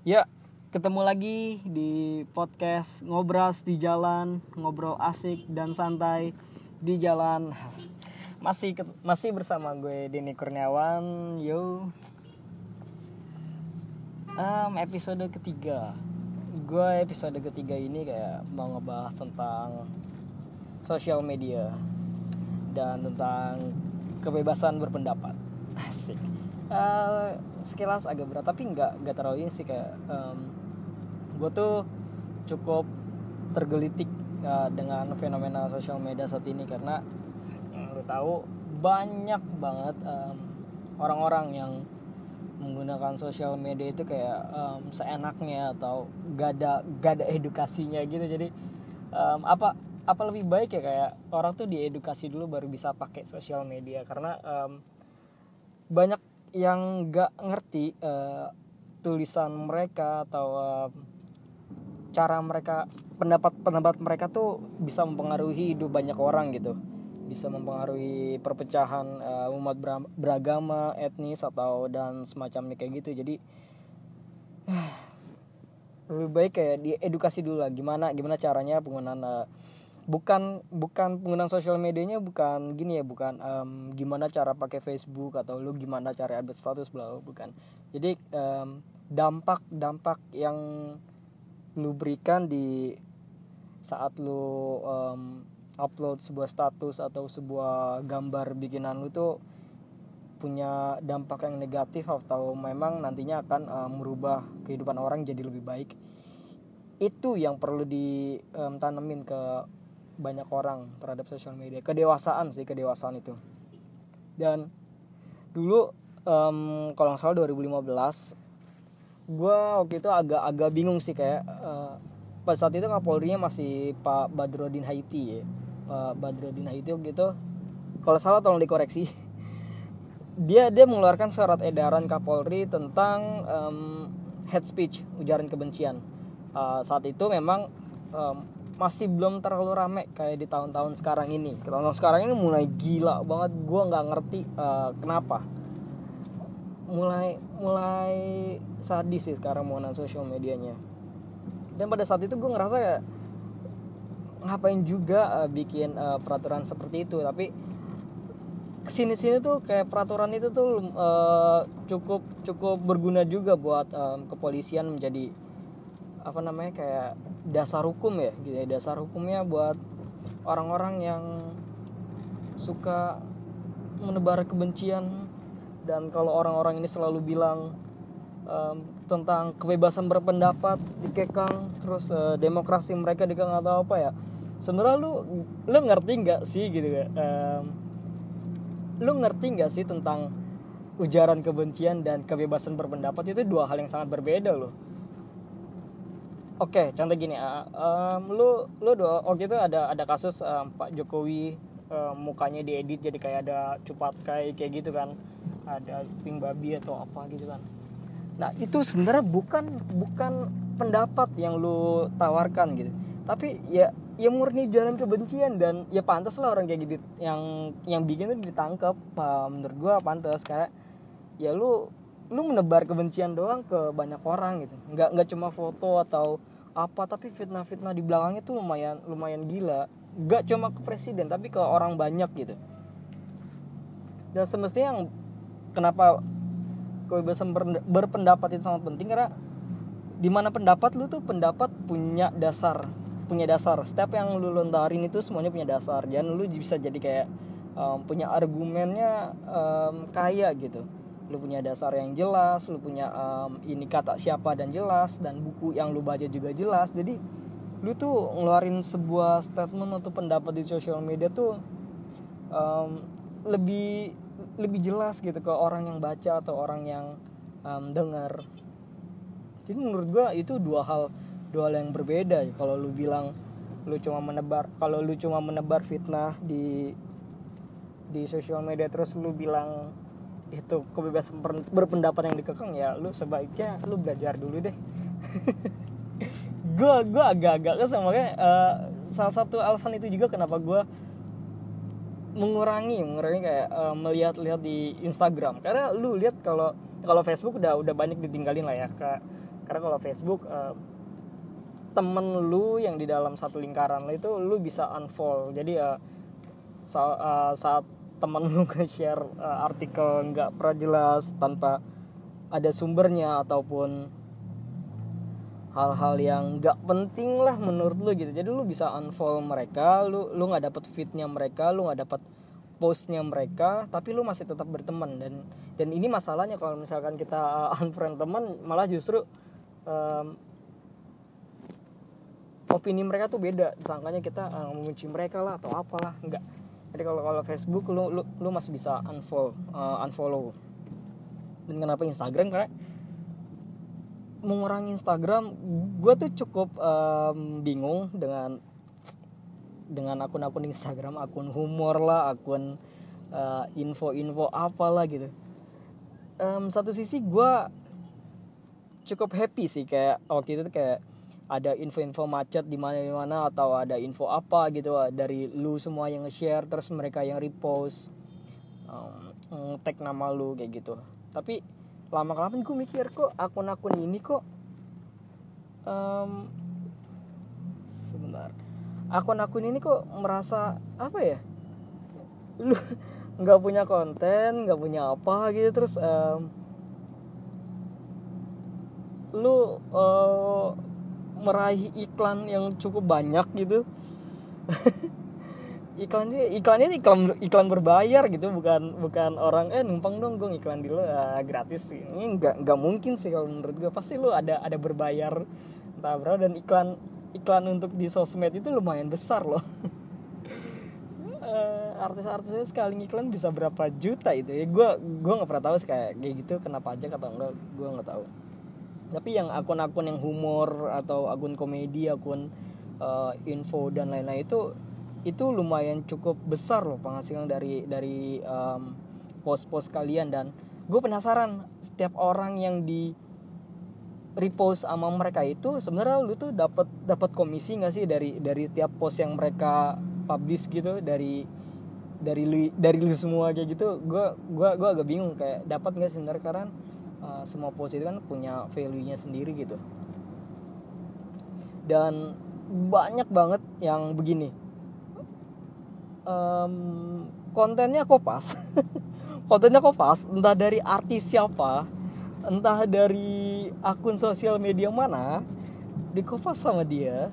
Ya, ketemu lagi di podcast ngobras di jalan, ngobrol asik dan santai di jalan. Masih masih bersama gue Denny Kurniawan. Yo. Em, episode ketiga. Gue episode ketiga ini kayak mau ngebahas tentang sosial media dan tentang kebebasan berpendapat. Asik. Eh, sekilas agak berat tapi nggak nggak terlalu ini sih kayak gue tuh cukup tergelitik eh, dengan fenomena sosial media saat ini karena lu tahu banyak banget em, orang-orang yang menggunakan sosial media itu kayak em, seenaknya atau gak ada gak ada edukasinya gitu. Jadi em, apa apa lebih baik ya kayak orang tuh diedukasi dulu baru bisa pakai sosial media. Karena em, banyak yang nggak ngerti eh, tulisan mereka atau eh, cara mereka pendapat pendapat mereka tuh bisa mempengaruhi hidup banyak orang gitu. Bisa mempengaruhi perpecahan eh, umat bera- beragama etnis atau dan semacamnya kayak gitu. Jadi lebih baik kayak diedukasi dulu lah gimana gimana caranya penggunaan eh, bukan bukan penggunaan sosial medianya bukan gini ya bukan em, gimana cara pakai Facebook atau lu gimana cara update status bla bukan. Jadi em, dampak dampak yang lu berikan di saat lu em, upload sebuah status atau sebuah gambar bikinan lu tuh punya dampak yang negatif atau memang nantinya akan em, merubah kehidupan orang jadi lebih baik. Itu yang perlu ditanemin ke banyak orang terhadap sosial media. Kedewasaan sih kedewasaan itu. Dan dulu em, kalau nggak salah 2015 gue waktu itu agak agak bingung sih kayak eh, pada saat itu Kapolrinya masih Pak Badrodin Haiti ya. Pak Badrodin Haiti waktu itu kalau salah tolong dikoreksi. Dia dia mengeluarkan surat edaran Kapolri tentang em, hate speech ujaran kebencian. Uh, saat itu memang em, masih belum terlalu rame kayak di tahun-tahun sekarang ini. Tahun-tahun sekarang ini mulai gila banget. Gue nggak ngerti uh, kenapa. Mulai mulai sadis sih sekarang menggunakan sosial medianya. Dan pada saat itu gue ngerasa kayak ngapain juga uh, bikin uh, peraturan seperti itu. Tapi ke sini sini tuh kayak peraturan itu tuh uh, cukup cukup berguna juga buat um, kepolisian menjadi apa namanya kayak dasar hukum ya gitu ya. Dasar hukumnya buat orang-orang yang suka menebar kebencian dan kalau orang-orang ini selalu bilang em, tentang kebebasan berpendapat dikekang terus eh, demokrasi mereka dikekang atau apa ya sebenarnya lu lu ngerti nggak sih gitu ya Em, lu ngerti nggak sih tentang ujaran kebencian dan kebebasan berpendapat? Itu dua hal yang sangat berbeda loh Oke, contoh gini, ah, em, lu lu do, waktu itu ada ada kasus em, Pak Jokowi em, mukanya diedit jadi kayak ada cupat kayak kayak gitu kan, ada pink babi atau apa gitu kan. Nah itu sebenarnya bukan bukan pendapat yang lu tawarkan gitu, tapi ya ya murni jalan kebencian dan ya pantas lah orang kayak gitu yang yang bikin itu ditangkap. Ah, menurut gua pantas kayak ya lu lu menebar kebencian doang ke banyak orang gitu nggak nggak cuma foto atau apa tapi fitnah-fitnah di belakangnya tuh lumayan lumayan gila. Nggak cuma ke presiden tapi ke orang banyak gitu. Dan semestinya yang kenapa kebebasan ber- berpendapat itu sangat penting karena di mana pendapat lu tuh pendapat punya dasar punya dasar. Setiap yang lu lontarin itu semuanya punya dasar. Dan lu bisa jadi kayak um, punya argumennya um, kaya gitu lu punya dasar yang jelas lu punya um, ini kata siapa dan jelas dan buku yang lu baca juga jelas. Jadi lu tuh ngeluarin sebuah statement atau pendapat di sosial media tuh um, lebih lebih jelas gitu ke orang yang baca atau orang yang um, dengar. Jadi menurut gua itu dua hal dua hal yang berbeda. Kalau lu bilang lu cuma menebar kalau lu cuma menebar fitnah di di sosial media terus lu bilang itu kebebasan berpendapat yang dikekang ya lu sebaiknya lu belajar dulu deh. Gue gue agak-agak kesel makanya eh, salah satu alasan itu juga kenapa gue mengurangi mengurangi kayak eh, melihat-lihat di Instagram. Karena lu lihat kalau kalau Facebook udah udah banyak ditinggalin lah ya karena kalau Facebook uh, temen lu yang di dalam satu lingkaran lu itu lu bisa unfollow. Jadi uh, saat, uh, saat temen lu nge-share uh, artikel nggak pernah jelas tanpa ada sumbernya ataupun hal-hal yang nggak penting lah menurut lu gitu. Jadi lu bisa unfollow mereka lu lu nggak dapet fitnya mereka lu nggak dapet postnya mereka tapi lu masih tetap berteman. Dan dan ini masalahnya kalau misalkan kita uh, unfriend teman malah justru um, opini mereka tuh beda. Sangkanya kita uh, memuji mereka lah atau apalah enggak jadi kalau kalau Facebook lu lu, lu masih bisa unfollow uh, unfollow. Dan kenapa Instagram karena mengurangi Instagram gue tuh cukup um, bingung dengan dengan akun-akun Instagram akun humor lah akun uh, info-info apalah gitu. Um, satu sisi gue cukup happy sih kayak waktu itu tuh kayak ada info-info macet di mana di mana atau ada info apa gitu dari lu semua yang nge-share terus mereka yang repost um, tag nama lu kayak gitu. Tapi lama kelamaan gue mikir kok akun-akun ini kok um, sebentar. Akun-akun ini kok merasa apa ya? Lu nggak punya konten nggak punya apa gitu terus um, lu uh, meraih iklan yang cukup banyak gitu. Iklannya iklannya iklan iklan berbayar gitu bukan bukan orang eh numpang dong gue iklan di lo ya, gratis. Ini nggak nggak mungkin sih kalau menurut gue pasti lo ada ada berbayar entah berapa dan iklan iklan untuk di sosmed itu lumayan besar loh. Uh, artis-artisnya sekali iklan bisa berapa juta itu ya? Gue gue nggak pernah tahu sih kayak kayak gitu kenapa aja atau enggak gue nggak tahu tapi yang akun-akun yang humor atau akun komedi akun uh, info dan lain-lain itu itu lumayan cukup besar loh penghasilan dari dari um, post-post kalian. Dan gue penasaran setiap orang yang di repost sama mereka itu sebenarnya lu tuh dapat dapat komisi nggak sih dari dari tiap post yang mereka publish gitu? Dari dari lu dari lu semua kayak gitu gue gua gua agak bingung kayak dapat nggak sebenarnya? Karena uh, semua post itu kan punya value nya sendiri gitu. Dan banyak banget yang begini. Um, kontennya kopas kontennya kopas entah dari artis siapa entah dari akun sosial media mana di kopas sama dia.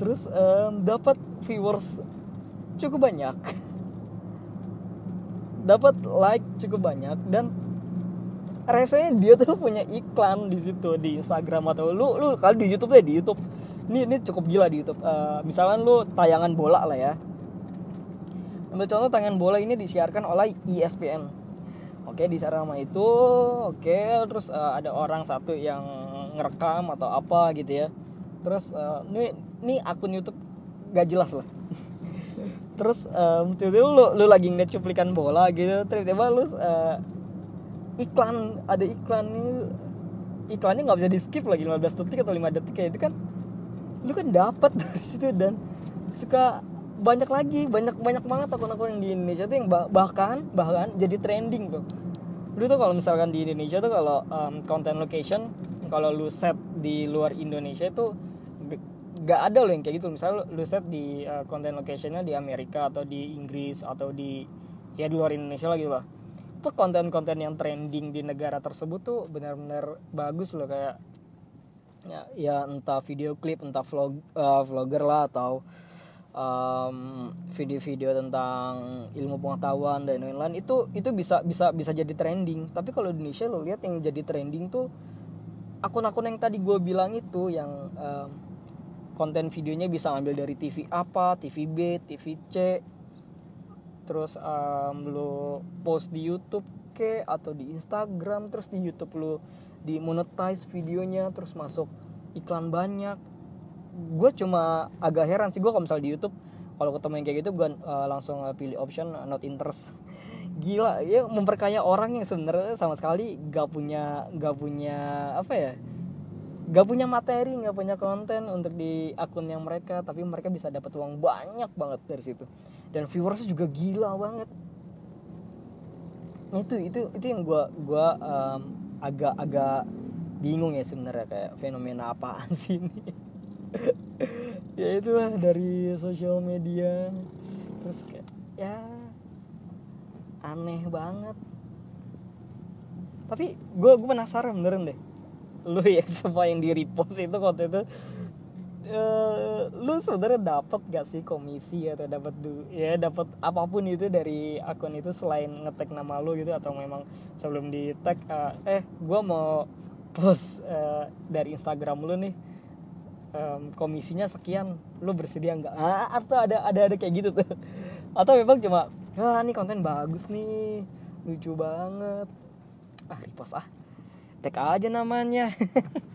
Terus um, dapat viewers cukup banyak. Dapat like cukup banyak dan rasanya dia tuh punya iklan di situ di Instagram atau lu lu kalau di YouTube deh di YouTube ini ini cukup gila di YouTube uh, misalkan lu tayangan bola lah ya Ambil contoh tangan bola ini disiarkan oleh ESPN. Oke, di sama itu, oke, terus uh, ada orang satu yang ngerekam atau apa gitu ya. Terus uh, ini ini akun YouTube gak jelas lah. terus um, tiba-tiba lu, lu lagi ngeliat cuplikan bola gitu, tiba-tiba lu uh, iklan ada iklan iklannya nggak bisa di skip lagi 15 detik atau 5 detik kayak itu kan. Lu kan dapat dari situ dan suka banyak lagi banyak banyak banget akun-akun yang di Indonesia tuh yang bahkan bahkan jadi trending tuh. Lu tuh kalau misalkan di Indonesia tuh kalau um, content location kalau lu set di luar Indonesia itu gak ada loh yang kayak gitu. Misalnya lu set di uh, content locationnya di Amerika atau di Inggris atau di ya di luar Indonesia lah gitu tuh konten-konten yang trending di negara tersebut tuh benar-benar bagus loh kayak ya, ya entah video klip entah vlog uh, vlogger lah atau video-video um, tentang ilmu pengetahuan dan lain-lain itu itu bisa bisa bisa jadi trending. Tapi kalau Indonesia lo lihat yang jadi trending tuh akun-akun yang tadi gue bilang itu yang um, konten videonya bisa ambil dari TV apa TV B TV C terus um, lo post di YouTube ke atau di Instagram terus di YouTube lo di monetize videonya terus masuk iklan banyak. Gue cuma agak heran sih gue kalau misal di YouTube kalau ketemu yang kayak gitu gue uh, langsung uh, pilih option uh, not interest. Gila ya memperkaya orang yang sebenarnya sama sekali gak punya gak punya apa ya gak punya materi gak punya konten untuk di akun yang mereka tapi mereka bisa dapat uang banyak banget dari situ dan viewersnya juga gila banget. Itu itu itu yang gue gua um, agak agak bingung ya sebenarnya kayak fenomena apaan sih ini. Ya itulah dari sosial media. Terus kayak ya aneh banget. Tapi gue gue penasaran beneran deh. Lu ya semua yang di repost itu waktu itu uh, lu sebenarnya dapat gak sih komisi atau dapat du ya dapat apa pun itu dari akun itu selain ngetek nama lu gitu atau memang sebelum di tag uh, eh gue mau post uh, dari Instagram lu nih um, komisinya sekian lu bersedia nggak? Ah, atau ada ada ada kayak gitu tuh. Atau memang cuma ah ini konten bagus nih lucu banget. Ah repost ah. Tag aja namanya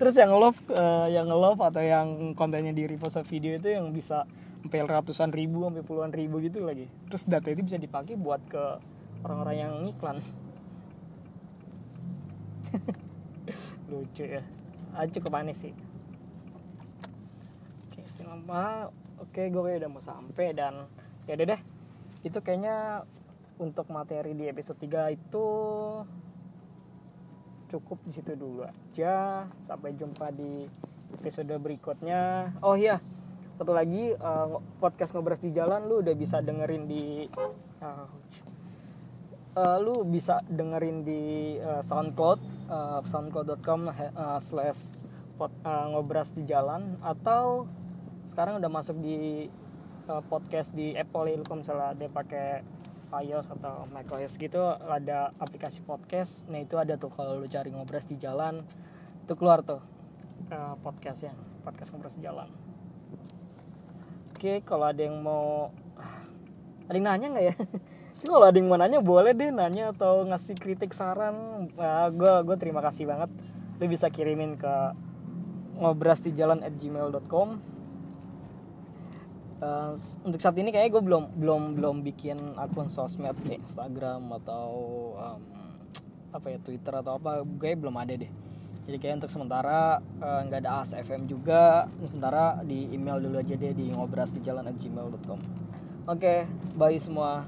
terus yang love uh, yang love atau yang kontennya di repost video itu yang bisa sampai ratusan ribu sampai puluhan ribu gitu lagi. Terus data itu bisa dipakai buat ke orang-orang yang iklan lucu ya. Ah, cukup aneh sih. Oke selama oke gue udah mau sampai dan ya deh. Itu kayaknya untuk materi di episode 3 itu cukup di situ dulu aja. Sampai jumpa di episode berikutnya. Oh iya satu lagi uh, podcast ngobras di jalan lu udah bisa dengerin di uh, uh, lu bisa dengerin di uh, SoundCloud uh, soundcloud.com uh, slash uh, ngobras di jalan atau sekarang udah masuk di uh, podcast di Apple ya kalau misalnya dia pakai iOS atau macOS gitu ada aplikasi podcast. Nah itu ada tuh kalau lu cari ngobras di jalan itu keluar tuh uh, podcastnya podcast ngobras di jalan. Oke kalau ada yang mau ada yang nanya nggak ya? Cuma kalau ada yang mau nanya boleh deh nanya atau ngasih kritik saran. Gue gue terima kasih banget. Lu bisa kirimin ke ngobras di jalan at gmail.com uh, untuk saat ini kayaknya gue belum belum belum bikin akun sosmed kayak Instagram atau um, apa ya Twitter atau apa gue belum ada deh. Jadi kayak untuk sementara eh, nggak uh, ada ASFM juga. Sementara di email dulu aja deh di ngobras di jalan at gmail.com oke okay, bye semua